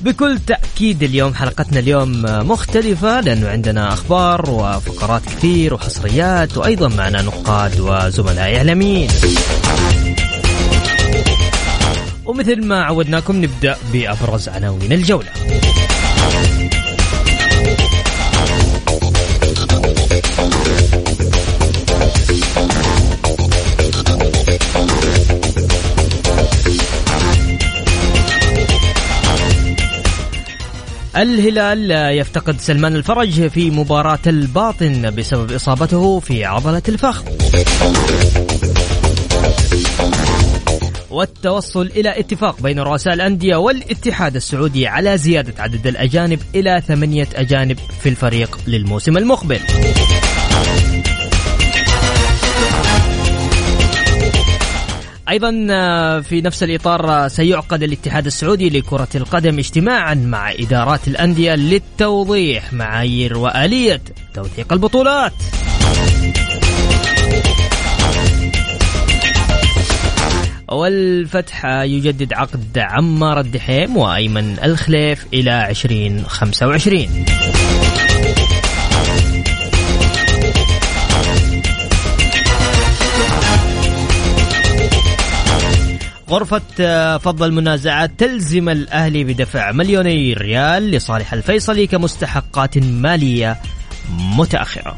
بكل تأكيد اليوم حلقتنا اليوم مختلفة لأنه عندنا أخبار وفقرات كثير وحصريات وأيضا معنا نقاد وزملاء إعلاميين. ومثل ما عودناكم نبدأ بأبرز عناوين الجولة. الهلال يفتقد سلمان الفرج في مباراة الباطن بسبب إصابته في عضلة الفخذ والتوصل إلى اتفاق بين رؤساء الأندية والاتحاد السعودي على زيادة عدد الأجانب إلى ثمانية أجانب في الفريق للموسم المقبل. أيضا آه، في نفس الإطار آه، سيعقد الاتحاد السعودي لكرة القدم اجتماعا مع إدارات الأندية للتوضيح معايير وآلية توثيق البطولات. والفتح يجدد عقد عمار الدحيم وأيمن الخليف إلى 2025 غرفة آه، فض المنازعات تلزم الأهلي بدفع مليوني ريال لصالح الفيصلي كمستحقات مالية متأخرة.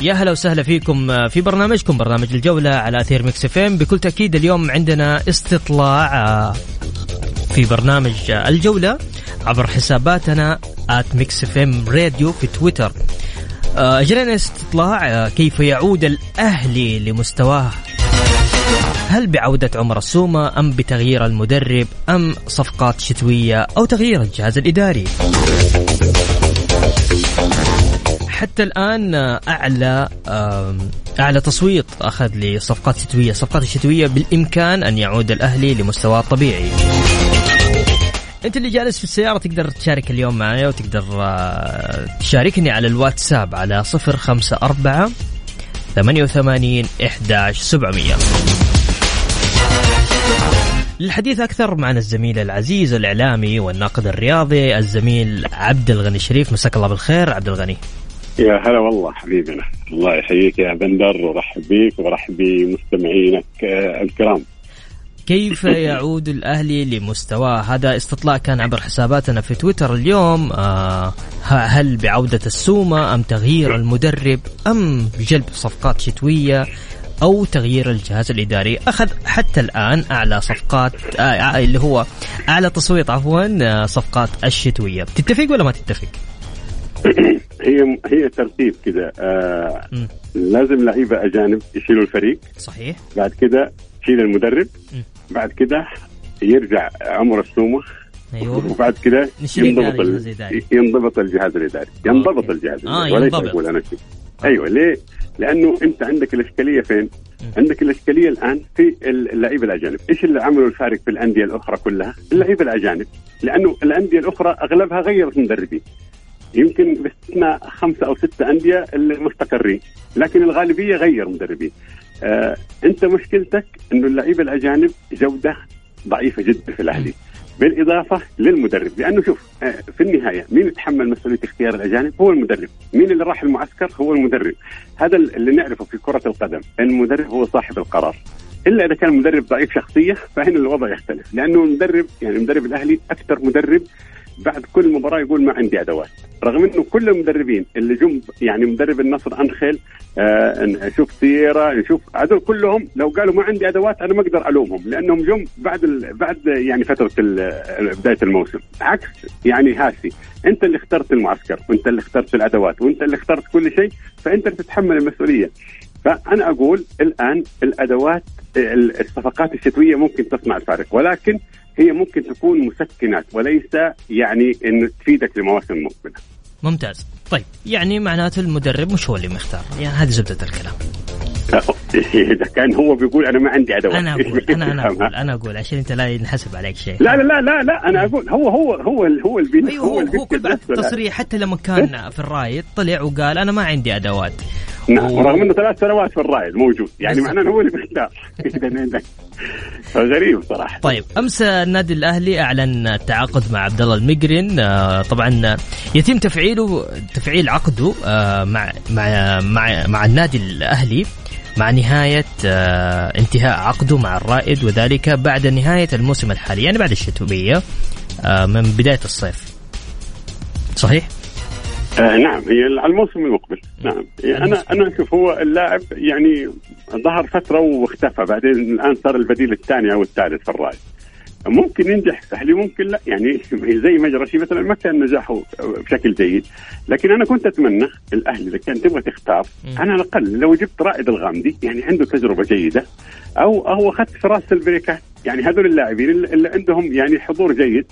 يا هلا وسهلا فيكم آه، في برنامجكم برنامج الجولة على أثير Mix FM بكل تأكيد اليوم عندنا استطلاع آه، في برنامج الجولة. عبر حساباتنا FM Radio في تويتر. آه، اجرينا استطلاع آه، كيف يعود الأهلي لمستواه؟ هل بعودة عمر السومة أم بتغيير المدرب أم صفقات شتوية أو تغيير الجهاز الإداري؟ حتى الآن آه، أعلى أعلى تصويت أخذ لصفقات شتوية. الصفقات الشتوية بالإمكان أن يعود الأهلي لمستواه الطبيعي انت اللي جالس في السيارة تقدر تشارك اليوم معي وتقدر آه، تشاركني على الواتساب على صفر خمسة أربعة ثمانية وثمانين إحداش سبعمية. للحديث أكثر معنا الزميل العزيز الإعلامي والناقد الرياضي الزميل عبد الغني الشريف مساك الله بالخير عبد الغني. يا هلا والله حبيبنا. الله يحييك يا بندر ورحب بيك ورحب بمستمعينك آه، الكرام. كيف يعود الأهلي لمستواه هذا استطلاع كان عبر حساباتنا في تويتر اليوم. آه هل بعودة السومة أم تغيير المدرب أم جلب صفقات شتوية أو تغيير الجهاز الإداري؟ أخذ حتى الآن أعلى صفقات آه, آه، اللي هو أعلى تصويت عفوا آه صفقات الشتوية. تتفق ولا ما تتفق؟ هي هي ترتيب كذا آه لازم لعيبة أجانب يشيلوا الفريق. صحيح. بعد كده تشيل المدرب. بعد كده يرجع عمر السومة. أيوه. وبعد كده ينضبط ينضبط الجهاز الإداري. ينضبط الجهاز الإداري. آه أقول أنا أيوه ليه؟ لأنه أنت عندك الإشكالية فين؟ عندك الإشكالية الآن في اللعيبه الأجانب، إيش اللي عملوا الفارق في الأندية الأخرى كلها؟ اللعيبه الأجانب، لأنه الأندية الأخرى أغلبها غيرت مدربين. يمكن باستثناء خمسة أو ستة أندية اللي مستقرين، لكن الغالبية غير مدربين. آه أنت مشكلتك إنه اللعيبة الأجانب جودة ضعيفة جدا في الأهلي. بالإضافة للمدرب. لأنه شوف آه في النهاية مين يتحمل مسؤولية اختيار الأجانب؟ هو المدرب. مين اللي راح المعسكر؟ هو المدرب. هذا اللي نعرفه في كرة القدم. المدرب هو صاحب القرار. إلا إذا كان المدرب ضعيف شخصية فهنا الوضع يختلف. لأنه المدرب يعني المدرب الأهلي أكثر مدرب بعد كل مباراة يقول ما عندي أدوات. رغم إنه كل المدربين اللي جم يعني مدرب النصر انخل آه نشوف سيرا نشوف هذول كلهم لو قالوا ما عندي أدوات أنا ما أقدر ألومهم لأنهم جم بعد ال بعد يعني فترة بداية الموسم. عكس يعني هاسي أنت اللي اخترت المعسكر وأنت اللي اخترت الأدوات وأنت اللي اخترت كل شيء فأنت اللي تتحمل المسؤولية. فأنا أقول الآن الأدوات الصفقات الشتوية ممكن تصنع الفارق ولكن هي ممكن تكون مسكنات وليس يعني انه تفيدك لمواسم مقبلة. ممتاز. طيب يعني معناته المدرب مش هو اللي مختار، يعني هذه زبدة الكلام. إذا كان هو بيقول أنا ما عندي أدوات. أنا أقول أنا أنا أقول أنا أقول عشان أنت لا ينحسب عليك شيء. لا لا لا لا, لا أنا أقول هو هو هو هو اللي أيوه هو, هو, كل بعد تصريح حتى لما كان في الرايد طلع وقال أنا ما عندي أدوات. نعم ورغم إنه ثلاث سنوات في الرايد موجود يعني معناه هو اللي بيختار. غريب صراحة. طيب أمس النادي الأهلي أعلن التعاقد مع عبد الله المقرن. آه، طبعا يتم تفعيله تفعيل عقده آه، مع مع مع, مع النادي الأهلي مع نهاية آه، انتهاء عقده مع الرائد وذلك بعد نهاية الموسم الحالي. يعني بعد الشتوية من بداية الصيف. صحيح؟ آه نعم هي على الموسم المقبل. نعم. أنا أنا أشوف هو اللاعب يعني ظهر فترة واختفى بعدين الآن صار البديل الثاني أو الثالث في الرأي. ممكن ينجح سهلي ممكن لا. يعني زي مجرشي مثلا ما كان نجاحه بشكل جيد. لكن أنا كنت أتمنى الأهلي إذا كان تبغى تختار أنا على الأقل لو جبت رائد الغامدي يعني عنده تجربة جيدة أو أو أخذت فراس البريكات يعني هذول اللاعبين اللي عندهم يعني حضور جيد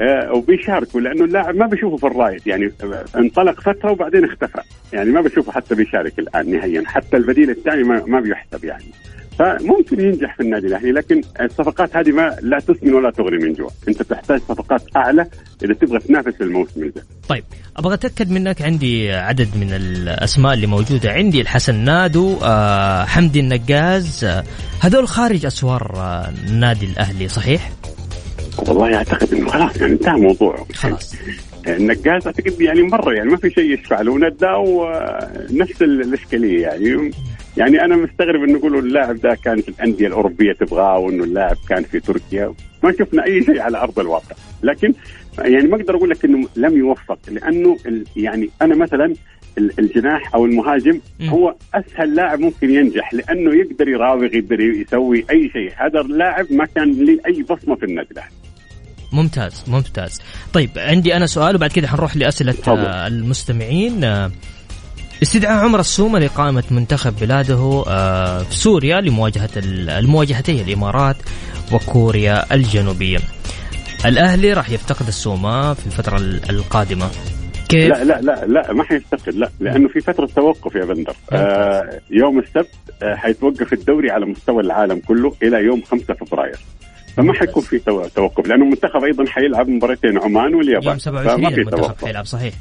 آه، وبيشاركوا لأنه اللاعب ما بيشوفه في الرايد يعني انطلق فترة وبعدين اختفى. يعني ما بشوفه حتى بيشارك الآن نهائيا حتى البديل الثاني ما, ما بيحسب يعني. فممكن ينجح في النادي الأهلي لكن الصفقات هذه ما لا تسمن ولا تغري من جوا، أنت تحتاج صفقات أعلى إذا تبغى تنافس الموسم الجاي. طيب أبغى أتأكد منك عندي عدد من الأسماء اللي موجودة. عندي الحسن نادو آه حمدي النقاز آه هذول خارج أسوار آه النادي الأهلي صحيح؟ والله أعتقد إنه خلاص يعني انتهى الموضوع خلاص. النقاز أعتقد يعني مرة يعني ما في شيء يشفع له ونداو نفس الإشكالية يعني. يعني أنا مستغرب إنه يقولوا اللاعب ده كان في الأندية الأوروبية تبغاه وإنه اللاعب كان في تركيا. ما شفنا أي شيء على أرض الواقع. لكن يعني ما أقدر أقول لك إنه لم يوفق لأنه يعني أنا مثلا الجناح أو المهاجم هو أسهل لاعب ممكن ينجح لأنه يقدر يراوغ يقدر يسوي أي شيء. هذا اللاعب ما كان له أي بصمة في النادي الاهلي ممتاز ممتاز. طيب عندي أنا سؤال وبعد كده حنروح لأسئلة. آه، المستمعين. استدعاء عمر السومة لإقامة منتخب بلاده آه، في سوريا لمواجهة المواجهتي الإمارات وكوريا الجنوبية. الأهلي راح يفتقد السومة في الفترة القادمة. كيف؟ لا لا لا لا ما حيفتقد لا لأنه في فترة توقف يا بندر. آه يوم السبت آه حيتوقف الدوري على مستوى العالم كله إلى يوم 5 فبراير. فما حيكون في توقف لأنه المنتخب أيضا حيلعب مباراتين عمان واليابان. يوم 27 فما في توقف. حيلعب صحيح.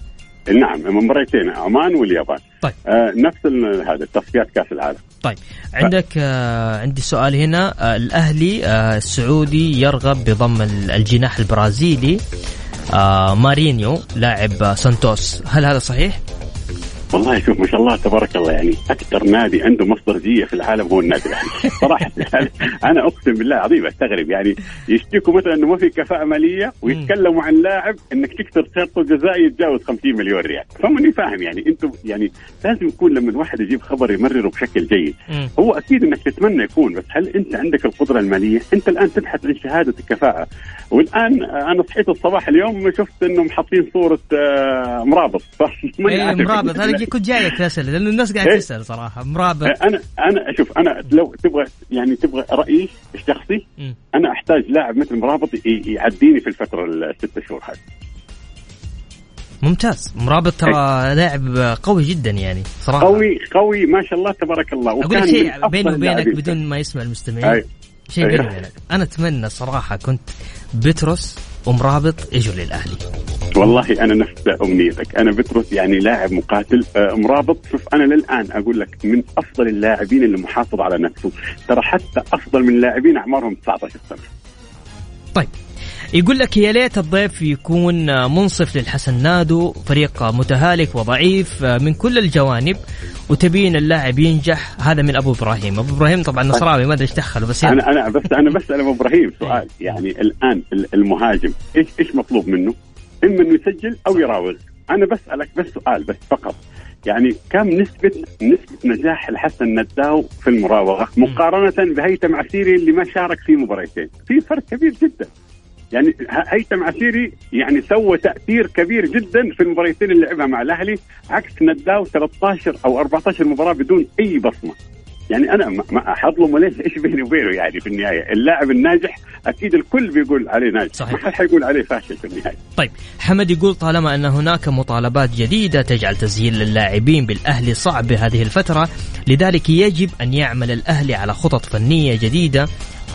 نعم مباراتين عمان واليابان. طيب. آه نفس هذا تصفيات كأس العالم. طيب عندك آه عندي سؤال هنا. آه الأهلي آه السعودي يرغب بضم الجناح البرازيلي آه مارينيو لاعب سانتوس. هل هذا صحيح؟ والله شوف ما شاء الله تبارك الله يعني أكثر نادي عنده مصدرجيه في العالم هو النادي الأهلي. صراحة يعني أنا أقسم بالله العظيم أستغرب يعني يشتكوا مثلا إنه ما في كفاءة مالية ويتكلموا عن لاعب إنك تكسر شرطه الجزائي يتجاوز 50 مليون ريال. فماني فاهم يعني أنتم يعني لازم يكون لما الواحد يجيب خبر يمرره بشكل جيد. هو أكيد إنك تتمنى يكون بس هل أنت عندك القدرة المالية؟ أنت الآن تبحث عن شهادة الكفاءة. والآن أنا صحيت الصباح اليوم شفت إنهم حاطين صورة آه، مرابط. إيه مرابط. كنت جايك اسال لأنه الناس قاعدة إيه؟ تسأل صراحة مرابط. أنا أنا شوف أنا لو تبغى يعني تبغى رايي الشخصي أنا أحتاج لاعب مثل مرابط يعديني في الفترة الست شهور هذه. ممتاز. مرابط ترى لاعب قوي جدا يعني صراحة. قوي قوي ما شاء الله تبارك الله. أقول لك شيء بيني وبينك بدون ما يسمع المستمعين شيء بيني وبينك أنا أتمنى صراحة كنت بتروس ومرابط يجوا للأهلي. والله أنا نفس أمنيتك. أنا بتروس يعني لاعب مقاتل. آه، مرابط شوف أنا للآن أقول لك من أفضل اللاعبين اللي محافظ على نفسه. ترى حتى أفضل من لاعبين أعمارهم 19 سنة. طيب. يقول لك يا ليت الضيف يكون منصف للحسن نادو فريق متهالك وضعيف من كل الجوانب وتبين اللاعب ينجح. هذا من أبو إبراهيم. أبو إبراهيم طبعا نصراوي ما أدري إيش دخله بس يعني. أنا أنا بس أنا بسال أبو إبراهيم سؤال. يعني الآن المهاجم إيش إيش مطلوب منه؟ إما إنه يسجل أو يراوغ. أنا بسألك بس سؤال بس فقط. يعني كم نسبة نسبة نجاح الحسن نداو في المراوغة مقارنة بهيثم عسيري اللي ما شارك في مباراتين في فرق كبير جدا. يعني هيثم عسيري يعني سوى تأثير كبير جدا في المباراتين اللي لعبها مع الأهلي عكس نداو 13 أو 14 مباراة بدون أي بصمة. يعني أنا ما حظلمه ليش إيش بيني وبينه يعني في النهاية. اللاعب الناجح أكيد الكل بيقول عليه ناجح. صحيح. ما حد حيقول عليه فاشل في النهاية. طيب حمد يقول طالما أن هناك مطالبات جديدة تجعل تسجيل اللاعبين بالأهلي صعب بهذه الفترة لذلك يجب أن يعمل الأهلي على خطط فنية جديدة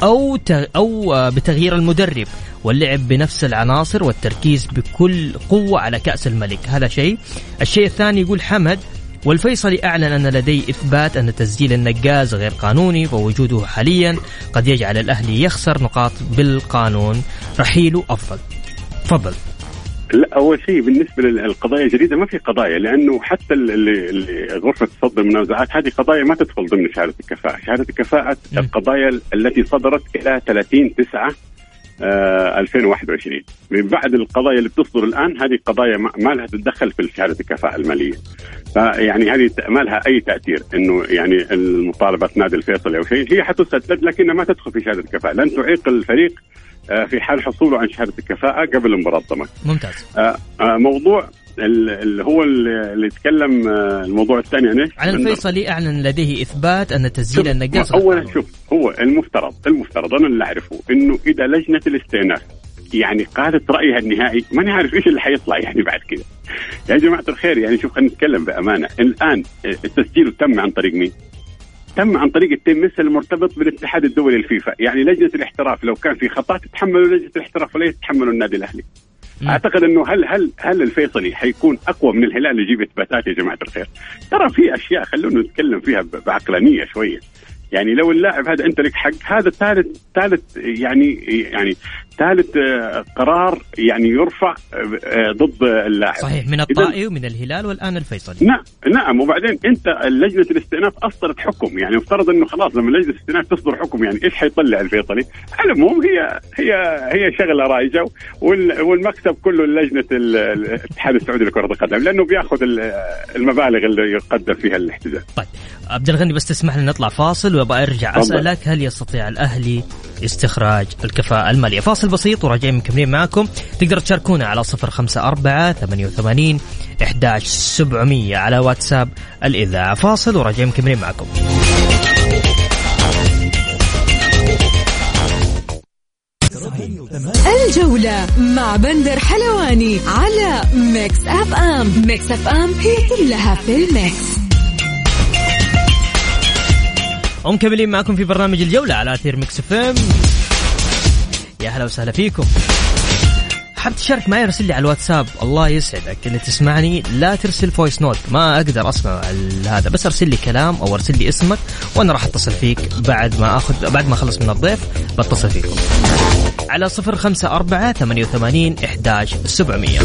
أو أو بتغيير المدرب واللعب بنفس العناصر والتركيز بكل قوة على كأس الملك. هذا شيء. الشيء الثاني يقول حمد والفيصلي أعلن أن لديه إثبات أن تسجيل النقاز غير قانوني ووجوده حاليا قد يجعل الأهلي يخسر نقاط بالقانون. رحيله أفضل. تفضل. لا أول شيء بالنسبة للقضايا الجديدة ما في قضايا لأنه حتى اللي, اللي غرفة تصدر المنازعات هذه قضايا ما تدخل ضمن شهادة الكفاءة، شهادة الكفاءة القضايا التي صدرت إلى 30 9 آه 2021 من بعد القضايا اللي بتصدر الآن هذه قضايا ما لها تتدخل في شهادة الكفاءة المالية. فيعني هذه ما لها أي تأثير إنه يعني المطالبات نادي الفيصل أو شيء هي حتسدد لكنها ما تدخل في شهادة الكفاءة. لن تعيق الفريق في حال حصوله عن شهادة الكفاءة قبل المباراه ضمك ممتاز. آه، آه، موضوع اللي هو اللي يتكلم الموضوع الثاني عن إيش؟ عن الفيصلي أعلن لديه إثبات أن تسجيل النقاص اولا شوف هو المفترض المفترض أنا اللي أعرفه إنه إذا لجنة الاستئناف يعني قالت رأيها النهائي ماني عارف إيش اللي حيطلع يعني بعد كذا يا جماعة الخير يعني شوف خلينا نتكلم بأمانة. الآن التسجيل تم عن طريق مين؟ تم عن طريق التمس المرتبط بالاتحاد الدولي الفيفا. يعني لجنة الاحتراف لو كان في خطأ تتحملوا لجنة الاحتراف ولا يتحملوا النادي الأهلي. م. أعتقد إنه هل هل هل الفيصلي حيكون أقوى من الهلال يجيب إثباتات يا جماعة الخير؟ ترى في أشياء خلونا نتكلم فيها بعقلانية شوية. يعني لو اللاعب هذا انت لك حق هذا ثالث ثالث يعني يعني ثالث آه، قرار يعني يرفع آه، ضد اللاعب صحيح من الطائي ومن الهلال والآن الفيصلي نعم نعم وبعدين أنت لجنة الاستئناف أصدرت حكم يعني مفترض إنه خلاص لما لجنة الاستئناف تصدر حكم يعني إيش حيطلع الفيصلي؟ على العموم هي هي هي شغلة رايجه والمكسب كله لجنة الاتحاد السعودي لكرة القدم لأنه بياخذ المبالغ اللي يقدر فيها الاحتجاج. طيب عبد الغني بس تسمح لي نطلع فاصل وأبغى أرجع أسألك هل يستطيع الأهلي استخراج الكفاءة المالية؟ فاصل بسيط وراجعين مكملين معاكم. تقدر تشاركونا على صفر خمسة أربعة ثمانية وثمانين إحداش سبعمية على واتساب الإذاعة. فاصل وراجعين مكملين معاكم. الجولة مع بندر حلواني على Mix FM. Mix FM هي كلها في ال mix. ومكملين معكم في برنامج الجولة على أثير Mix FM. يا هلا وسهلا فيكم. حاب تشارك معي ارسل لي على الواتساب؟ الله يسعدك. اللي تسمعني لا ترسل voice note ما أقدر اسمع هذا بس أرسل لي كلام أو أرسل لي اسمك وأنا راح أتصل فيك بعد ما اخذ بعد ما أخلص من الضيف بتصل فيكم. على صفر خمسة أربعة ثمانية وثمانين إحداش سبعمية.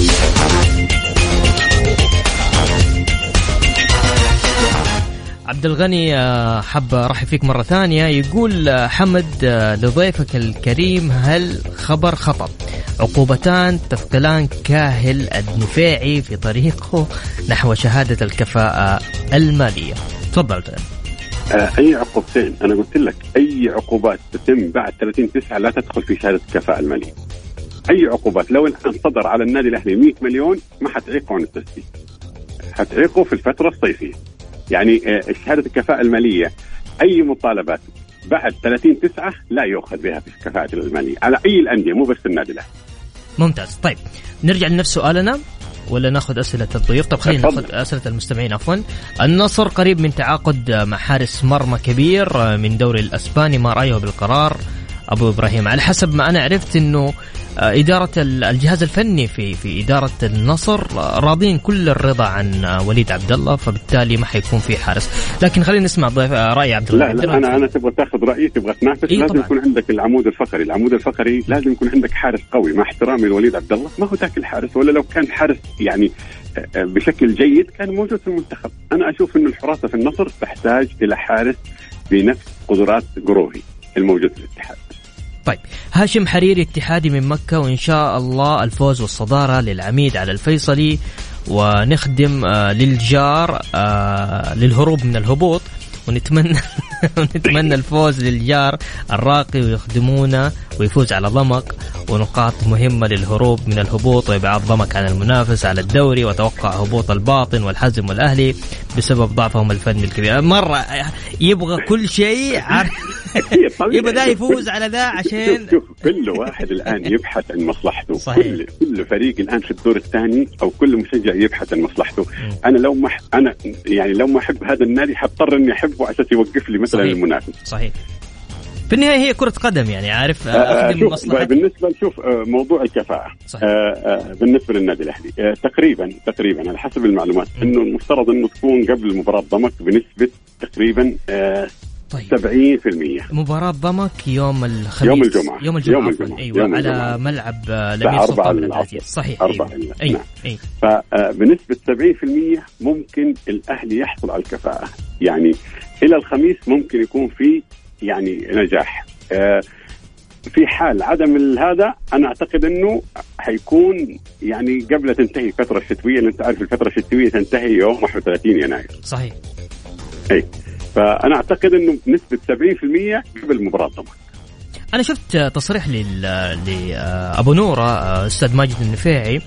عبد الغني آه، حب ارحب فيك مرة ثانية. يقول آه، حمد آه، لضيفك الكريم هل خبر خطأ؟ عقوبتان تثقلان كاهل النفاعي في طريقه نحو شهادة الكفاءة المالية. تفضل. أي عقوبتين؟ أنا قلت لك أي عقوبات تتم بعد 30 9 لا تدخل في شهادة الكفاءة المالية. أي عقوبات؟ لو الآن صدر على النادي الأهلي 100 مليون ما حتعيقه عن التسجيل. حتعيقه في الفترة الصيفية. يعني آه، شهادة الكفاءة المالية. أي مطالبات بعد 30 9 لا يؤخذ بها في الكفاءة المالية. على أي الأندية مو بس النادي الأهلي. ممتاز. طيب نرجع لنفس سؤالنا ولا ناخذ أسئلة الضيوف؟ طب خلينا ناخذ أسئلة المستمعين عفوا. النصر قريب من تعاقد مع حارس مرمى كبير من دوري الأسباني ما رأيه بالقرار؟ أبو إبراهيم على حسب ما أنا عرفت إنه إدارة الجهاز الفني في في إدارة النصر راضين كل الرضا عن وليد عبد الله فبالتالي ما حيكون في حارس. لكن خلينا نسمع رأي عبد الله. لا, لا أنا أنا تبغى تاخذ رأيي تبغى تنافس إيه لازم يكون عندك العمود الفقري. العمود الفقري لازم يكون عندك حارس قوي. مع احترامي لوليد عبد الله ما هو ذاك الحارس. ولا لو كان حارس يعني آه، بشكل جيد كان موجود في المنتخب. أنا أشوف إنه الحراسة في النصر تحتاج إلى حارس بنفس قدرات قروهي الموجود في الاتحاد. طيب هاشم حريري اتحادي من مكة وإن شاء الله الفوز والصدارة للعميد على الفيصلي ونخدم آه للجار آه للهروب من الهبوط ونتمنى ونتمنى الفوز للجار الراقي ويخدمونا ويفوز على ضمك ونقاط مهمة للهروب من الهبوط وإبعاد ضمك عن المنافس على الدوري وتوقع هبوط الباطن والحزم والأهلي بسبب ضعفهم الفني الكبير مرة يبغى كل شيء يبغى ذا يفوز على ذا عشان شوف كل واحد الآن يبحث عن مصلحته صحيح. كل كل فريق الآن في الدور الثاني أو كل مشجع يبحث عن مصلحته. أنا لو ما أنا يعني لو ما أحب هذا النادي حضطر إني أحبه عشان يوقف لي مثلا صحيح. المنافس صحيح في النهاية هي كرة قدم يعني عارف آه, آه، شوف بالنسبة نشوف آه، موضوع الكفاءة صحيح. آه بالنسبة للنادي الأهلي آه تقريبا تقريبا على حسب المعلومات إنه المفترض إنه تكون قبل مباراة ضمك بنسبة تقريبا آه طيب 70% مباراة ضمك يوم الخميس يوم الجمعة يوم الجمعة, يوم الجمعة. أيوة يوم على الجمعة. ملعب لمير سلطان بن العزيز صحيح أربعة أيوة. أيوة. نعم. أيوة. فبنسبة 70% ممكن الأهلي يحصل على الكفاءة يعني إلى الخميس ممكن يكون في يعني نجاح. آه، في حال عدم هذا أنا أعتقد إنه حيكون يعني قبل تنتهي الفترة الشتويه لأن أنت عارف الفترة الشتوية تنتهي يوم 31 يناير. صحيح. إي. فأنا أعتقد إنه بنسبة 70% قبل مباراة ضمان أنا شفت تصريح لأبو نورة أستاذ ماجد النفيعي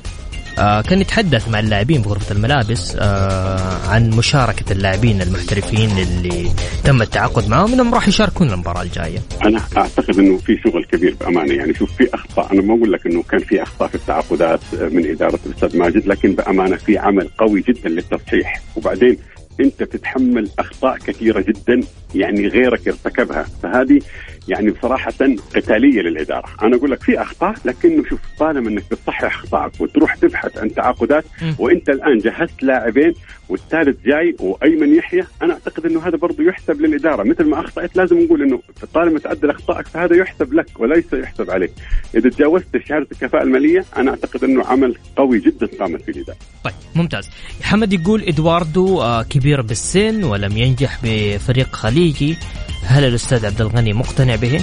آه كان يتحدث مع اللاعبين بغرفة الملابس آه عن مشاركة اللاعبين المحترفين اللي تم التعاقد معهم إنهم راح يشاركون المباراة الجاية. أنا أعتقد إنه في شغل كبير بأمانة. يعني شوف في أخطاء أنا ما أقول لك إنه كان في أخطاء في التعاقدات من إدارة الأستاذ ماجد لكن بأمانة في عمل قوي جدا للتصحيح. وبعدين أنت تتحمل أخطاء كثيرة جدا يعني غيرك ارتكبها. فهذه يعني بصراحة قتالية للإدارة. أنا أقول لك في أخطاء لكنه شوف طالما إنك تصحح أخطائك وتروح تبحث عن تعاقدات وأنت الآن جهزت لاعبين والثالث جاي وأيمن يحيى أنا أعتقد إنه هذا برضه يحسب للإدارة. مثل ما أخطأت لازم نقول إنه طالما تعدل أخطائك فهذا يحسب لك وليس يحسب عليك. إذا تجاوزت شهادة الكفاءة المالية أنا أعتقد إنه عمل قوي جدا قامت فيه الإدارة. طيب ممتاز. حمد يقول إدواردو آه، كبير بالسن ولم ينجح بفريق خليجي. هل الأستاذ عبد الغني مقتنع به؟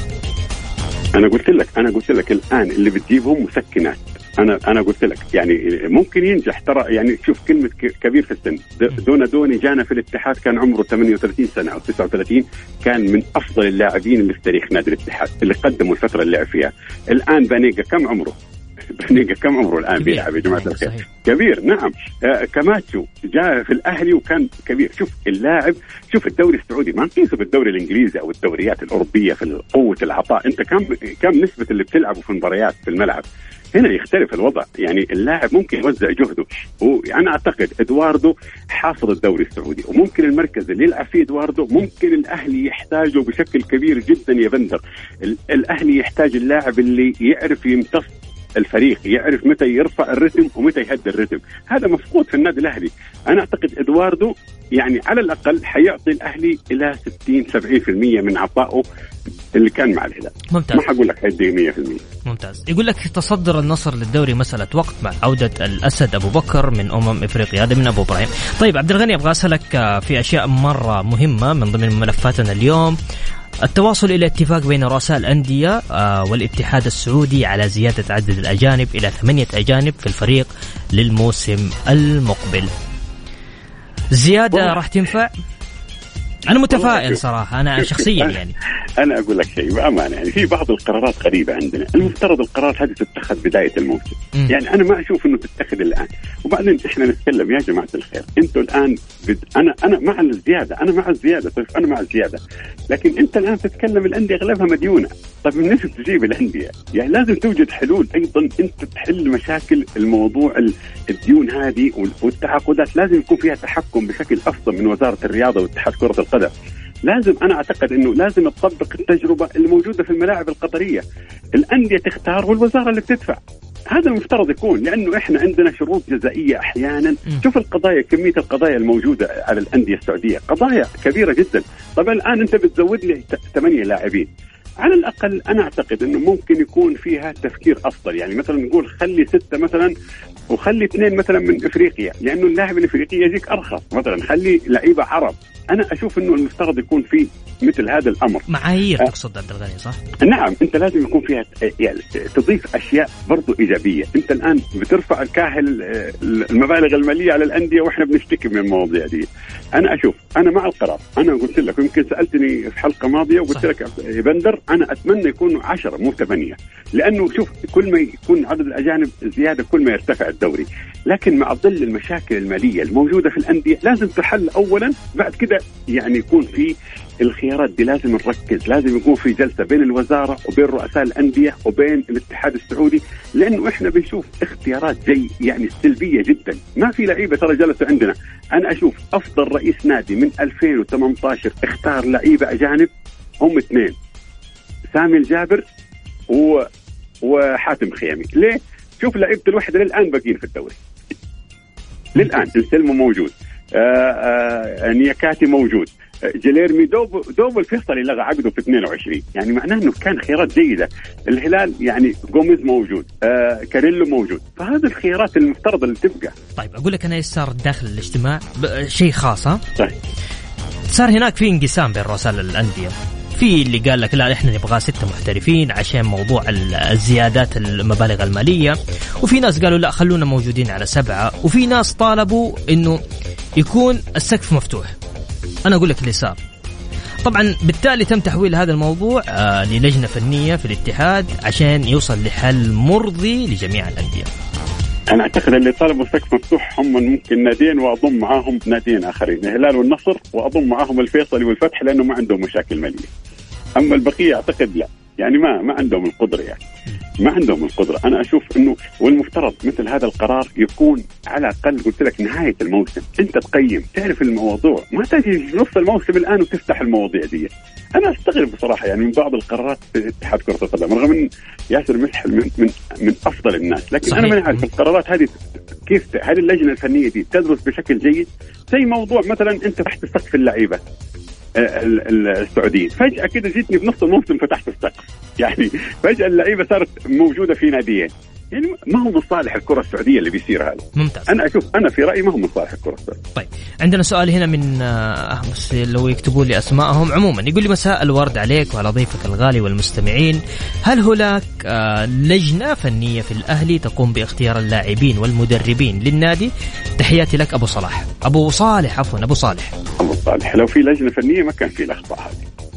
أنا قلت لك أنا قلت لك الآن اللي بتجيبهم مسكنات. أنا أنا قلت لك يعني ممكن ينجح ترى يعني شوف كلمة كبير في السن. دون دوني جانا في الاتحاد كان عمره 38 سنة أو 39 كان من أفضل اللاعبين اللي في تاريخ نادي الاتحاد اللي قدموا الفترة اللي لعب فيها. الآن بانيجا كم عمره؟ بنيجا كم عمره الآن؟ بيلعب يا جماعة الخير. كبير نعم. آه كماتشو جاء في الأهلي وكان كبير. شوف اللاعب شوف الدوري السعودي ما نقيسه بالدوري الإنجليزي أو الدوريات الأوروبية في قوة العطاء. أنت كم كم نسبة اللي بتلعبه في المباريات في الملعب؟ هنا يختلف الوضع. يعني اللاعب ممكن يوزع جهده. وأنا أعتقد إدواردو حافظ الدوري السعودي. وممكن المركز اللي يلعب فيه إدواردو ممكن الأهلي يحتاجه بشكل كبير جدا يا بندر. الأهلي يحتاج اللاعب اللي يعرف يمتص الفريق يعرف متى يرفع الرتم ومتى يهدي الرتم. هذا مفقود في النادي الأهلي. أنا أعتقد إدواردو يعني على الأقل حيعطي الأهلي إلى 60 70% من عطائه اللي كان مع الهلال. ممتاز. ما حقول لك حيدي 100% ممتاز. يقول لك تصدر النصر للدوري مسألة وقت مع عودة الأسد أبو بكر من أمم إفريقيا. هذا من أبو إبراهيم. طيب عبد الغني أبغى أسألك آه، في أشياء مرة مهمة من ضمن ملفاتنا اليوم. التواصل إلى اتفاق بين رؤساء الأندية آه، والاتحاد السعودي على زيادة عدد الأجانب إلى ثمانية أجانب في الفريق للموسم المقبل. زيادة راح تنفع؟ أنا متفائل صراحة أنا شخصيا يعني. أنا أقول لك شيء بأمانة يعني في بعض القرارات غريبة عندنا. المفترض القرارات هذه تتخذ بداية الموسم. يعني أنا ما أشوف إنه تتخذ الآن. وبعدين إحنا نتكلم يا جماعة الخير أنتم الآن بد... أنا أنا مع الزيادة أنا مع الزيادة طيب أنا مع الزيادة. لكن أنت الآن تتكلم الأندية أغلبها مديونة. طيب من نفسك تجيب الأندية؟ يعني لازم توجد حلول أيضا أنت تحل مشاكل الموضوع الديون هذه والتعاقدات. لازم يكون فيها تحكم بشكل أفضل من وزارة الرياضة واتحاد كرة القدم. لازم أنا أعتقد إنه لازم تطبق التجربة اللي موجوده في الملاعب القطرية. الأندية تختار والوزارة اللي بتدفع. هذا المفترض يكون لأنه إحنا عندنا شروط جزائية أحيانا. شوف القضايا كمية القضايا الموجودة على الأندية السعودية. قضايا كبيرة جدا. طبعا الآن أنت بتزود لي ثمانية لاعبين. على الأقل أنا أعتقد إنه ممكن يكون فيها تفكير أفضل. يعني مثلا نقول خلي ستة مثلا وخلي اثنين مثلا من إفريقيا لأنه اللاعب الإفريقي يجيك أرخص. مثلا خلي لعيبة عرب. أنا أشوف إنه المفترض يكون في مثل هذا الأمر. معايير تقصد عبد الغني صح؟ نعم أنت لازم يكون فيها يعني تضيف أشياء برضو إيجابية، أنت الآن بترفع الكاهل المبالغ المالية على الأندية وإحنا بنشتكي من المواضيع دي. أنا أشوف أنا مع القرار، أنا قلت لك يمكن سألتني في حلقة ماضية وقلت لك يا بندر أنا أتمنى يكونوا 10 مو 8 لأنه شوف كل ما يكون عدد الأجانب زيادة كل ما يرتفع الدوري، لكن مع ظل المشاكل المالية الموجودة في الأندية لازم تحل اولا بعد كده يعني يكون في الخيارات دي لازم نركز لازم يكون في جلسة بين الوزارة وبين رؤساء الأندية وبين الاتحاد السعودي لأنه إحنا بنشوف اختيارات زي يعني سلبية جدا. ما في لعيبة ترى جلسوا عندنا. أنا أشوف أفضل رئيس نادي من 2018 اختار لعيبة أجانب هم اثنين. سامي الجابر و وحاتم خيامي. ليه؟ شوف لعيبة الوحدة للآن باقيين في الدوري. للآن السلمو موجود. آآ آآ نياكاتي موجود. جيليرمي دوب دوب الفيصلي لغى عقده في 22 يعني معناه إنه كان خيارات جيدة. الهلال يعني جوميز موجود آه كاريلو موجود. فهذه الخيارات المفترض اللي تبقى. طيب أقول لك أنا إيش صار داخل الاجتماع؟ شيء خاص ها؟ طيب صار هناك في انقسام بين رؤساء الأندية. في اللي قال لك لا إحنا نبغى ستة محترفين عشان موضوع الزيادات المبالغ المالية. وفي ناس قالوا لا خلونا موجودين على سبعة. وفي ناس طالبوا إنه يكون السقف مفتوح. أنا أقول لك اللي صار. طبعا بالتالي تم تحويل هذا الموضوع آه للجنة فنيه في الاتحاد عشان يوصل لحل مرضي لجميع الأندية. أنا أعتقد اللي طلبوا سقف مفتوح هم ممكن ناديين وأضم معاهم ناديين آخرين الهلال والنصر وأضم معاهم الفيصلي والفتح لأنه ما عندهم مشاكل مالية. أما البقية أعتقد لا. يعني ما ما عندهم القدرة يعني. ما عندهم القدرة. أنا أشوف إنه والمفترض مثل هذا القرار يكون على الأقل قلت لك نهاية الموسم. أنت تقيم تعرف الموضوع. ما تجي نص الموسم الآن وتفتح المواضيع دي. أنا أستغرب بصراحة يعني من بعض القرارات في اتحاد كرة القدم رغم إن ياسر مسحل من من من أفضل الناس لكن صحيح. أنا ما أعرف القرارات هذه كيف هل اللجنة الفنية دي تدرس بشكل جيد. زي موضوع مثلا أنت تحت سقف اللعيبة. السعوديين فجأة كده جيتني بنص الموسم فتحت السقف. يعني فجأة اللعيبة صارت موجودة في ناديين. يعني ما هو من صالح الكرة السعودية اللي بيصير هذا. ممتاز. أنا أشوف أنا في رأيي ما هو من صالح الكرة السعودية. طيب عندنا سؤال هنا من آه بس لو يكتبوا لي أسمائهم. عموما يقول لي مساء الورد عليك وعلى ضيفك الغالي والمستمعين. هل هناك آه لجنة فنية في الأهلي تقوم باختيار اللاعبين والمدربين للنادي؟ تحياتي لك أبو صلاح. أبو صالح عفوا أبو صالح. أبو صالح لو في لجنة فنية ما كان في الأخطاء هذه.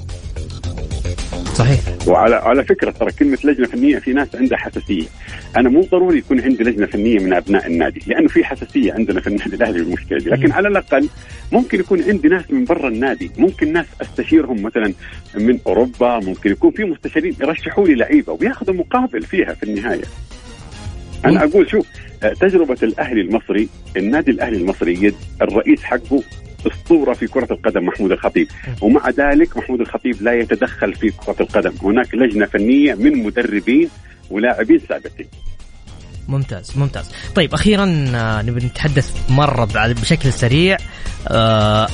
صحيح. وعلى على فكرة ترى كلمة لجنة فنية في ناس عندها حساسية. أنا مو ضروري يكون عندي لجنة فنية من أبناء النادي لأنه في حساسية عندنا في النادي الاهلي بالمشكلة دي. لكن على الأقل ممكن يكون عندي ناس من برا النادي ممكن ناس أستشيرهم مثلا من أوروبا ممكن يكون في مستشارين يرشحوا لي لعيبة وبياخذوا مقابل فيها في النهاية. أنا أقول شوف تجربة الأهلي المصري النادي الأهلي المصري الرئيس حقه اسطوره في كرة القدم محمود الخطيب. ومع ذلك محمود الخطيب لا يتدخل في كرة القدم. هناك لجنة فنية من مدربين ولاعبين سابقين. ممتاز ممتاز. طيب أخيرا نبي نتحدث مرة بشكل سريع.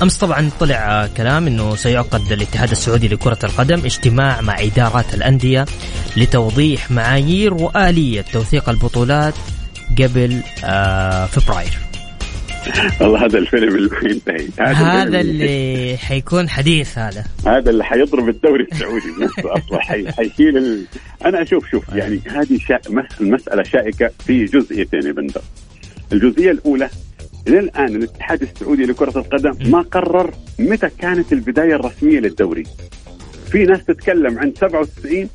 أمس طبعا طلع كلام إنه سيعقد الاتحاد السعودي لكرة القدم اجتماع مع إدارات الأندية لتوضيح معايير وآلية توثيق البطولات قبل فبراير. والله هذا الفيلم اللي ينتهي. هذا اللي حيكون حديث هذا. هذا اللي حيضرب الدوري السعودي. نفسه أصلا حيشيل ال... أنا أشوف شوف يعني هذه شا... المساله شائكة في جزئيتين يا بندر. الجزئية الأولى إلى الان الاتحاد السعودي لكرة القدم ما قرر متى كانت البداية الرسمية للدوري. في ناس تتكلم عن 97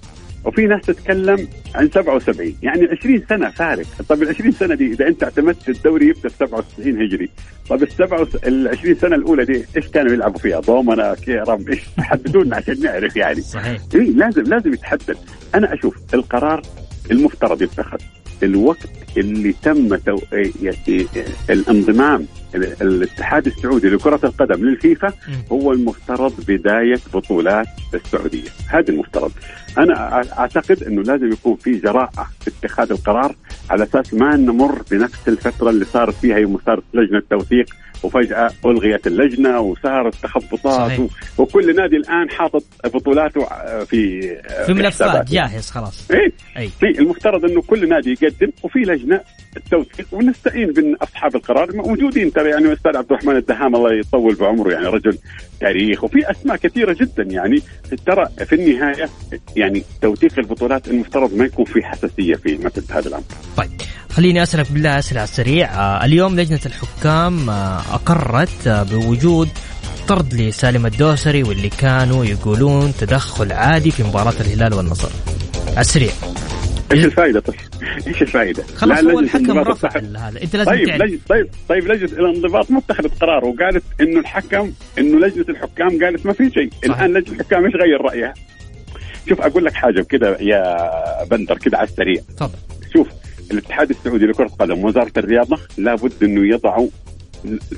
وفي ناس تتكلم عن 77 يعني 20 سنة فارق. طب ال 20 سنة دي إذا أنت اعتمدت الدوري يبدأ في 97 هجري. طب ال ال 20 سنة الأولى دي إيش كانوا يلعبوا فيها؟ ضومنه كيرم إيش حددوا لنا عشان نعرف يعني. صحيح. إيه لازم لازم يتحدد. أنا أشوف القرار المفترض يتخذ. الوقت اللي تم تو... الانضمام ال- الاتحاد السعودي لكرة القدم للفيفا. هو المفترض بداية بطولات السعودية هذا المفترض أنا أع- أعتقد إنه لازم يكون في جراءة في اتخاذ القرار على أساس ما نمر بنفس الفترة اللي صارت فيها يوم صارت لجنة توثيق وفجأة ألغيت اللجنة وصارت تخبطات صحيح. و... وكل نادي الآن حاطط بطولاته في في ملفات. جاهز خلاص إيه أي في المفترض أنه كل نادي يقدم وفي لجنة التوثيق ونستعين باصحاب القرار موجودين ترى يعني الاستاذ عبد الرحمن الدهام الله يطول بعمره يعني رجل تاريخ وفي أسماء كثيرة جدا يعني ترى في النهاية يعني توثيق البطولات المفترض ما يكون في حساسية في مثل هذا الأمر. طيب خليني اسالك بالله اسئله على السريع آه اليوم لجنة الحكام آه أقرت آه بوجود طرد لسالم الدوسري واللي كانوا يقولون تدخل عادي في مباراة الهلال والنصر. على السريع. إيش الفائده طيب؟ إيش الفائده؟ خلاص لا، هو لجنة الحكم رفع هذا أنت لازم طيب تعرف. لج... طيب طيب لجنة الانضباط ما اتخذت قرار وقالت إنه الحكم إنه لجنة الحكام قالت ما في شيء،. الآن لجنة الحكام إيش غير رأيها؟ شوف أقول لك حاجة كده يا بندر كده على السريع، تفضل. شوف الاتحاد السعودي لكرة القدم وزارة الرياضة لابد أنه يضعوا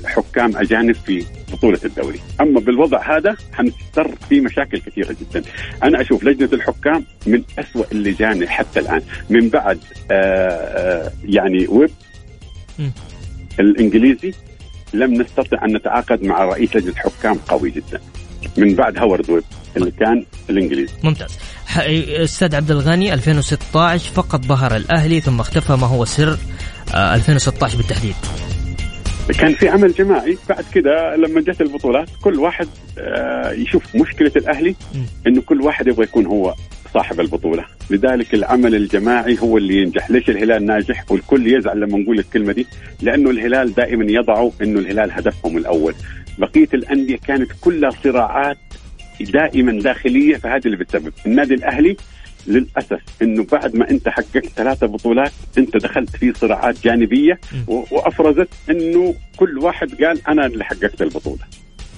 حكام أجانب في بطولة الدوري، أما بالوضع هذا حنضطر في مشاكل كثيرة جدا. أنا أشوف لجنة الحكام من أسوأ اللجان حتى الآن، من بعد آه آه يعني ويب. الإنجليزي لم نستطع أن نتعاقد مع رئيس لجنة حكام قوي جدا. من بعد هوارد ويب اللي كان الإنجليزي. ممتاز أستاذ عبد الغني 2016 فقط ظهر الأهلي ثم اختفى ما هو سر آه 2016 بالتحديد. كان في عمل جماعي. بعد كده لما جت البطولات كل واحد آه، يشوف مشكلة الأهلي. إنه كل واحد يبغى يكون هو صاحب البطولة. لذلك العمل الجماعي هو اللي ينجح. ليش الهلال ناجح؟ والكل يزعل لما نقول الكلمة دي لأنه الهلال دائما يضعوا إنه الهلال هدفهم الأول. بقية الأندية كانت كلها صراعات دائما داخلية فهذا اللي بتسبب النادي الأهلي للأسف إنه بعد ما أنت حققت ثلاثة بطولات أنت دخلت في صراعات جانبية وأفرزت إنه كل واحد قال أنا اللي حققت البطولة.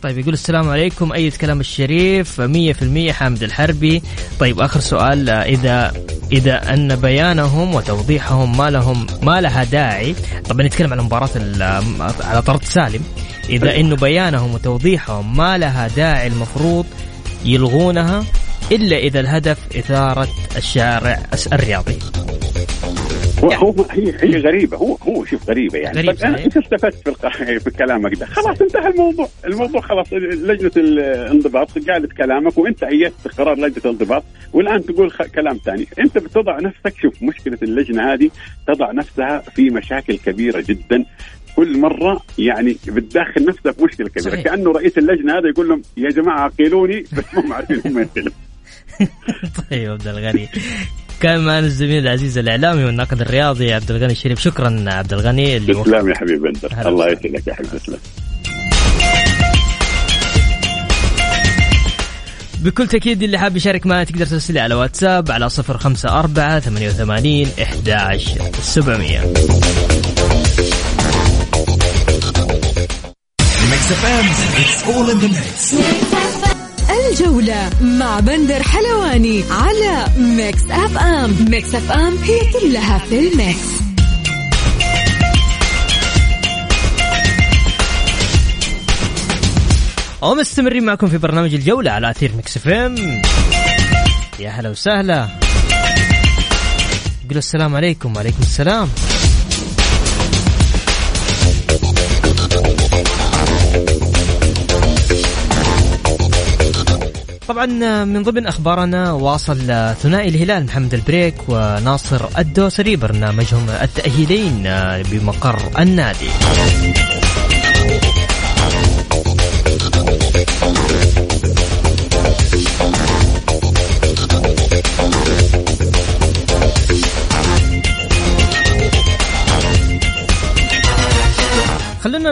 طيب يقول السلام عليكم. أيد كلام الشريف 100% حامد الحربي. طيب آخر سؤال إذا إذا أن بيانهم وتوضيحهم ما لهم ما لها داعي. طبعا نتكلم عن مباراة على طرد سالم. إذا إنه بيانهم وتوضيحهم ما لها داعي المفروض يلغونها إلا إذا الهدف إثارة الشارع الرياضي. هو هو هي هي غريبة. هو هو شوف غريبة يعني. غريب طيب أنا. إيش استفدت في في كلامك ده؟ خلاص انتهى الموضوع، الموضوع خلاص لجنة الانضباط قالت كلامك وأنت أيدت قرار لجنة الانضباط والآن تقول كلام ثاني، أنت بتضع نفسك شوف مشكلة اللجنة هذه تضع نفسها في مشاكل كبيرة جدا. كل مرة يعني بتدخل نفسها في مشكلة كبيرة. صحيح. كأنه رئيس اللجنة هذا يقول لهم يا جماعة عقلوني بس مو عارفين هم يعقلون طيب عبد الغني. كان معنا الزميل العزيز الإعلامي والناقد الرياضي عبد الغني الشريف. شكرا عبد الغني. اللي تسلم يا حبيبي بندر الله يسلمك يا حبيبي تسلم. بكل تأكيد اللي حاب يشارك معنا تقدر ترسل لي على واتساب على 054 88 11 700 الجولة مع بندر حلواني على Mix FM Mix FM هي كلها في ال mix. ومستمرين معكم في برنامج الجولة على أثير Mix FM. يا هلا وسهلا. قولوا السلام عليكم. وعليكم السلام. طبعا من ضمن أخبارنا واصل ثنائي الهلال محمد البريك وناصر الدوسري برنامجهم التاهيلين بمقر النادي.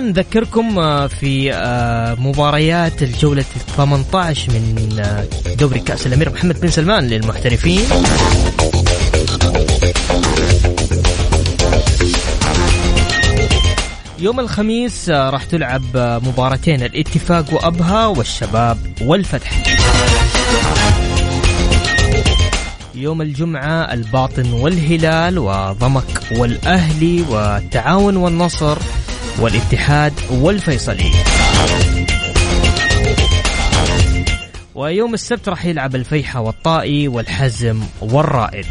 نذكركم آه، في آه، مباريات الجولة 18 من آه، دوري كأس الأمير محمد بن سلمان للمحترفين. يوم الخميس راح تلعب مباراتين الاتفاق وأبها والشباب والفتح. يوم الجمعة الباطن والهلال وضمك والأهلي والتعاون والنصر. والاتحاد والفيصلي. ويوم السبت راح يلعب الفيحة والطائي والحزم والرائد.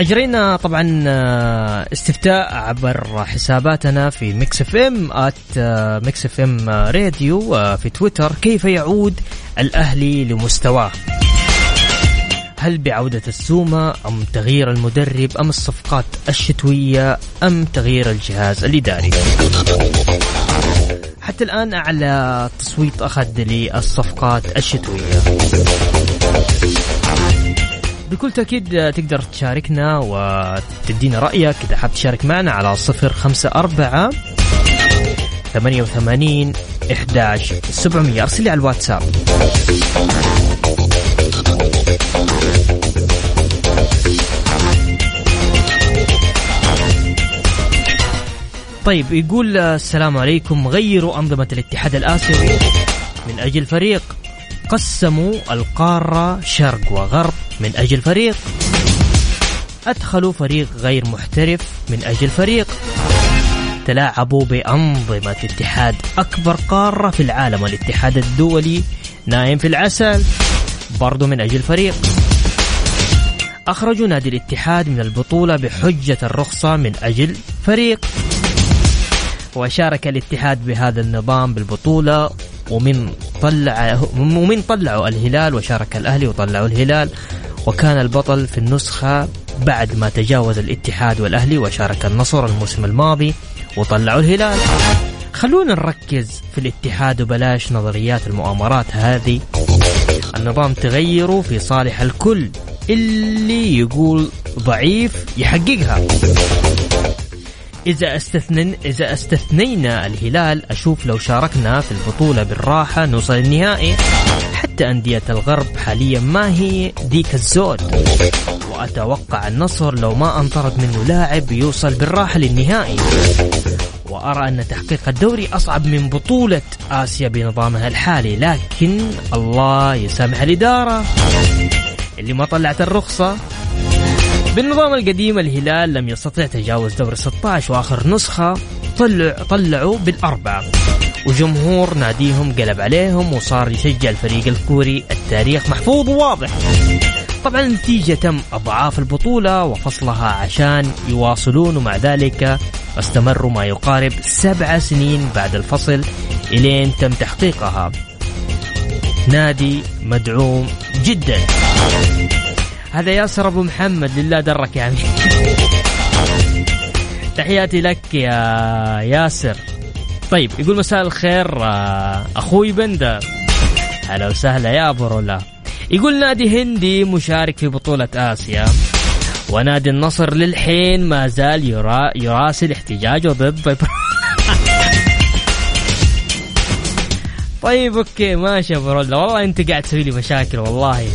أجرينا طبعا آه، استفتاء عبر حساباتنا في Mix FM at Mix FM Radio في تويتر كيف يعود الأهلي لمستواه؟ هل بعودة السومة أم تغيير المدرب؟ أم الصفقات الشتوية؟ أم تغيير الجهاز الإداري؟ حتى الآن أعلى تصويت أخذ للصفقات الشتوية. بكل تأكيد تقدر تشاركنا وتدينا رأيك. إذا حاب تشارك معنا على صفر خمسة أربعة ثمانية وثمانين إحداش سبعمية. أرسل لي على الواتساب. طيب يقول السلام عليكم. غيروا أنظمة الاتحاد الآسيوي. من أجل فريق قسموا القارة شرق وغرب من أجل فريق. أدخلوا فريق غير محترف من أجل فريق. تلاعبوا بأنظمة اتحاد. أكبر قارة في العالم الاتحاد الدولي. نايم في العسل. برضو من أجل فريق. أخرجوا نادي الاتحاد من البطولة بحجة الرخصة من أجل فريق. وشارك الاتحاد بهذا النظام بالبطولة ومن طلع ومن طلعوا الهلال وشارك الأهلي وطلعوا الهلال وكان البطل في النسخة بعد ما تجاوز الاتحاد والأهلي وشارك النصر الموسم الماضي وطلعوا الهلال. خلونا نركز في الاتحاد وبلاش نظريات المؤامرات هذه. النظام تغيره في صالح الكل اللي يقول ضعيف يحققها. إذا استثنين إذا أستثنينا الهلال أشوف لو شاركنا في البطولة بالراحة نوصل النهائي. حتى أندية الغرب حاليا ما هي ديك الزود. وأتوقع النصر لو ما أنطرد منه لاعب يوصل بالراحة للنهائي. وأرى أن تحقيق الدوري أصعب من بطولة آسيا بنظامها الحالي. لكن الله يسامح الإدارة اللي ما طلعت الرخصة. بالنظام القديم الهلال لم يستطع تجاوز دور 16 وآخر نسخة. طلع طلعوا بالأربعة. وجمهور ناديهم قلب عليهم وصار يشجع الفريق الكوري التاريخ. محفوظ وواضح طبعا النتيجة تم أضعاف البطولة وفصلها عشان يواصلون ومع ذلك استمروا ما يقارب سبع سنين بعد الفصل إلين تم تحقيقها. نادي مدعوم جدا. هذا ياسر أبو محمد لله درك يا عمي تحياتي لك يا ياسر. طيب يقول مساء الخير آه، أخوي بندر. هلا وسهلا يا أبو رولا. يقول نادي هندي مشارك في بطولة آسيا. ونادي النصر للحين ما زال يرا يراسل احتجاجه ضد طيب okay ماشي يا أبو رولا. والله أنت قاعد تسوي لي مشاكل والله.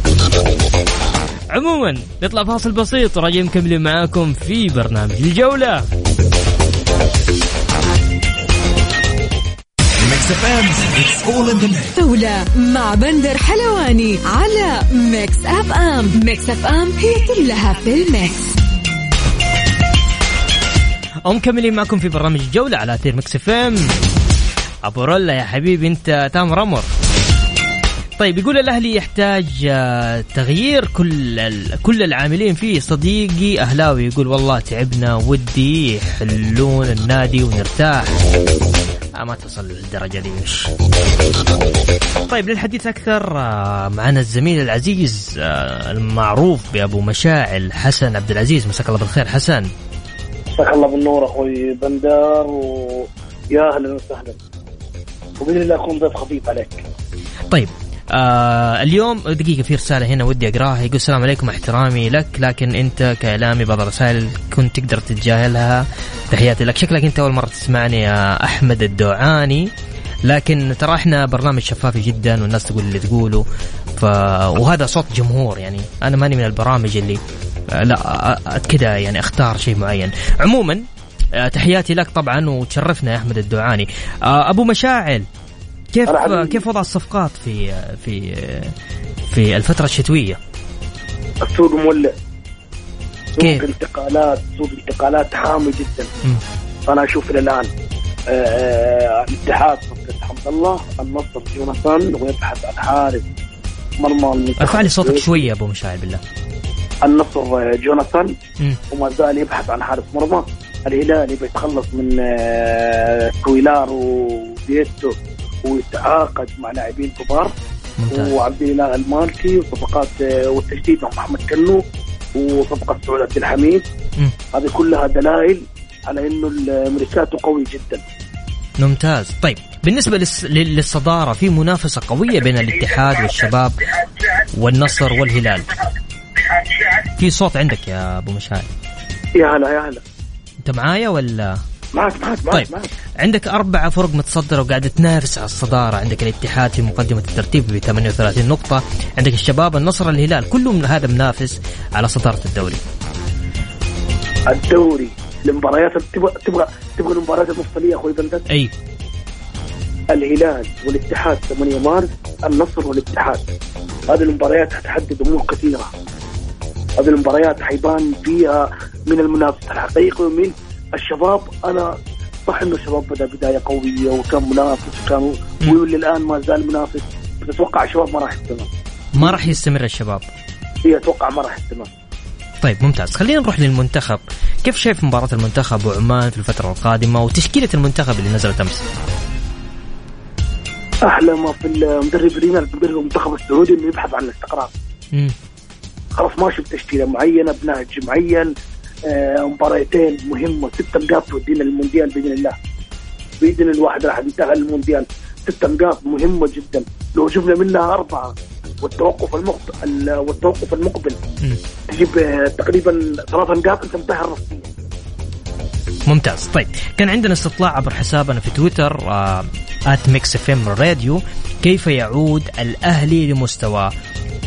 عموما نطلع فاصل بسيط وراجعين مكملين معاكم في برنامج الجولة. جولة مع بندر حلواني على Mix FM Mix FM هي كلها في ال mix. ومكملين معكم في برنامج الجولة على أثير Mix FM ابو رولا يا حبيبي أنت تامر أمر. طيب يقول الأهلي يحتاج آه، تغيير كل كل العاملين فيه. صديقي أهلاوي يقول والله تعبنا ودي يحلون النادي ونرتاح. آه ما تصل للدرجة دي مش طيب للحديث أكثر آه معنا الزميل العزيز المعروف بأبو مشاعل حسن عبد العزيز. مساك الله بالخير حسن. مساك الله بالنور أخوي بندر ويا أهلا وسهلا. وبإذن الله أكون ضيف خفيف عليك. طيب آه اليوم دقيقة في رسالة هنا ودي أقراها. يقول السلام عليكم احترامي لك لكن أنت كإعلامي بعض الرسائل كنت تقدر تتجاهلها. تحياتي لك. شكلك أنت أول مرة تسمعني يا أحمد الدوعاني. لكن ترى إحنا برنامج شفافي جدا والناس تقول اللي تقوله. ف... وهذا صوت جمهور يعني. أنا ماني من البرامج اللي آه، لا آه، كذا يعني أختار شيء معين. عموما آه، تحياتي لك طبعا وتشرفنا يا أحمد الدعاني آه، أبو مشاعل. كيف. كيف وضع الصفقات في في في الفترة الشتوية السوق مولع سوق كيف؟ انتقالات سوق انتقالات حامي جدا مم. فانا أشوف إلى الآن آه، آه، الاتحاد صفقة حمد الله النصر جوناثان ويبحث عن حارس مرمى ارفع لي صوتك. شوية أبو مشاعل بالله النصر آه، جوناثان. وما زال يبحث عن حارس مرمى الهلال يبي يتخلص من كويلار وديتو ويتعاقد مع لاعبين كبار. وعبد الإله المالكي وصفقات آه، والتجديد مع محمد كنو وصفقة سعود عبد الحميد. هذه كلها دلائل على إنه الميركاتو قوي جدا. ممتاز. طيب بالنسبة للس- لل- للصدارة في منافسة قوية بين الاتحاد والشباب والنصر والهلال. في صوت عندك يا أبو مشاعل. يا هلا يا هلا. أنت معايا ولا؟ معك معك معك طيب. معك عندك أربعة فرق متصدرة وقاعدة تنافس على الصدارة. عندك الاتحاد في مقدمة الترتيب ب 38 نقطة. عندك الشباب النصر الهلال كلهم هذا منافس على صدارة الدوري. الدوري المباريات تبغى تبغى تبغى المباريات المفصلية يا أخوي بندر أي. الهلال والاتحاد 8 مارس النصر والاتحاد. هذه المباريات حتحدد أمور كثيرة. هذه المباريات حيبان فيها من المنافس الحقيقي ومن الشباب أنا صح إنه الشباب بدأ بداية قوية وكان منافس وكان والى الآن ما زال منافس بس أتوقع الشباب ما راح يستمر. ما راح يستمر الشباب. هي أتوقع ما راح يستمر. طيب ممتاز. خلينا نروح للمنتخب. كيف شايف مباراة المنتخب وعمان في الفترة القادمة وتشكيلة المنتخب اللي نزلت أمس؟ أحلى ما في المدربين المدرب المنتخب السعودي إنه يبحث عن الاستقرار. خلاص ماشي بتشكيله معينة بنهج معين. مباراتين مهمه ست نقاط تودينا للمونديال بإذن الله. بإذن الواحد راح ننتهي للمونديال ست نقاط مهمه جدا. لو جبنا منها أربعة والتوقف المقبل والتوقف المقبل. تجيب آه، تقريبا ثلاث نقاط أنت منتهي الرسميه ممتاز. طيب كان عندنا استطلاع عبر حسابنا في تويتر at Mix FM Radio كيف يعود الأهلي لمستواه؟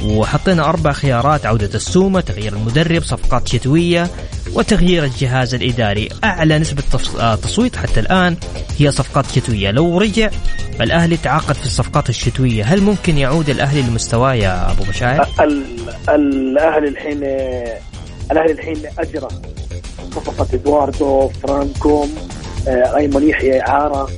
وحطينا أربع خيارات. عودة السومة تغيير المدرب صفقات شتوية وتغيير الجهاز الإداري. أعلى نسبة تص- آه، تصويت حتى الآن هي صفقات شتوية. لو رجع الأهلي تعاقد في الصفقات الشتوية. هل ممكن يعود الأهلي لمستواه يا أبو مشاعر ال- الأهلي الحين الأهلي الحين أجرى صفقة إدواردو فرانكوم آه، أيمن يحيى اعاره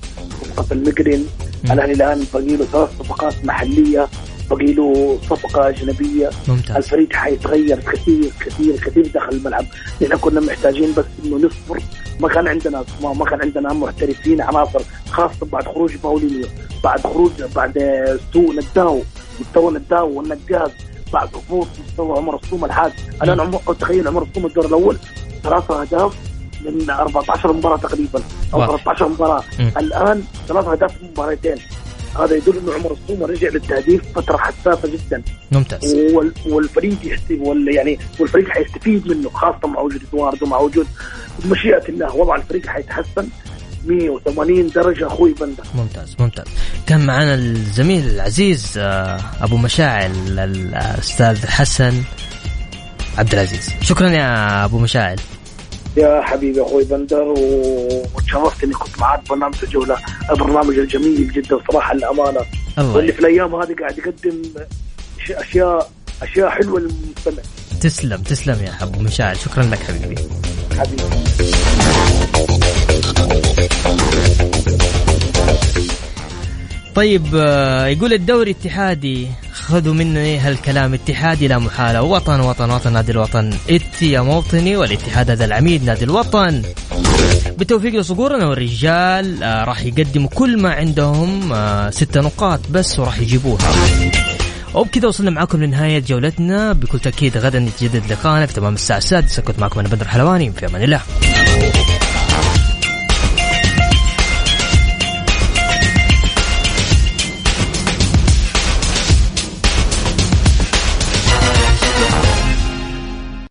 صفقة المقرن. الأهلي الآن باقي له ثلاث صفقات محلية. باقي له صفقة أجنبية. ممتاز. الفريق حيتغير كثير كثير كثير داخل الملعب. لأن كنا محتاجين بس إنه نصبر. ما كان عندنا ما, ما كان عندنا محترفين عناصر خاصة بعد خروج باولينيو بعد خروج بعد سوء نداو مستوى نداو والنقاز بعد هبوط مستوى عمر الصوم الحاد. الان عمر تخيل عمر الصوم الدور الأول ثلاثة أهداف من 14 مباراة تقريبا أو واضح. 13 مباراة. مم. الآن ثلاث أهداف في مباراتين. هذا يدل إنه عمر الصوم رجع للتهديف فترة حساسة جدا. ممتاز. وال- والفريق يحت... وال... يعني والفريق حيستفيد منه خاصة مع وجود ادواردو مع وجود بمشيئه الله. وضع الفريق حيتحسن. 180 درجة أخوي بندر. ممتاز ممتاز. كان معنا الزميل العزيز آه، أبو مشاعل الأستاذ حسن عبد العزيز. شكرا يا أبو مشاعل. يا حبيبي أخوي بندر وتشرفت اني كنت معاك برنامج الجولة البرنامج الجميل جدا صراحة للأمانة. واللي في الأيام هذه قاعد يقدم اشياء اشياء حلوة للمستمع. تسلم تسلم يا أبو مشاعل شكرا لك حبيبي. حبيبي. طيب آه، يقول الدوري اتحادي خذوا مني هالكلام اتحادي لا محالة. وطن وطن وطن نادي الوطن. اتي يا موطني والاتحاد هذا العميد نادي الوطن. بالتوفيق لصقورنا والرجال آه راح يقدموا كل ما عندهم آه ستة نقاط بس وراح يجيبوها. وبكذا وصلنا معاكم لنهاية جولتنا. بكل تأكيد غدا يتجدد لقاءنا في تمام الساعة السادسة. كنت معكم أنا بدر حلواني. في أمان الله.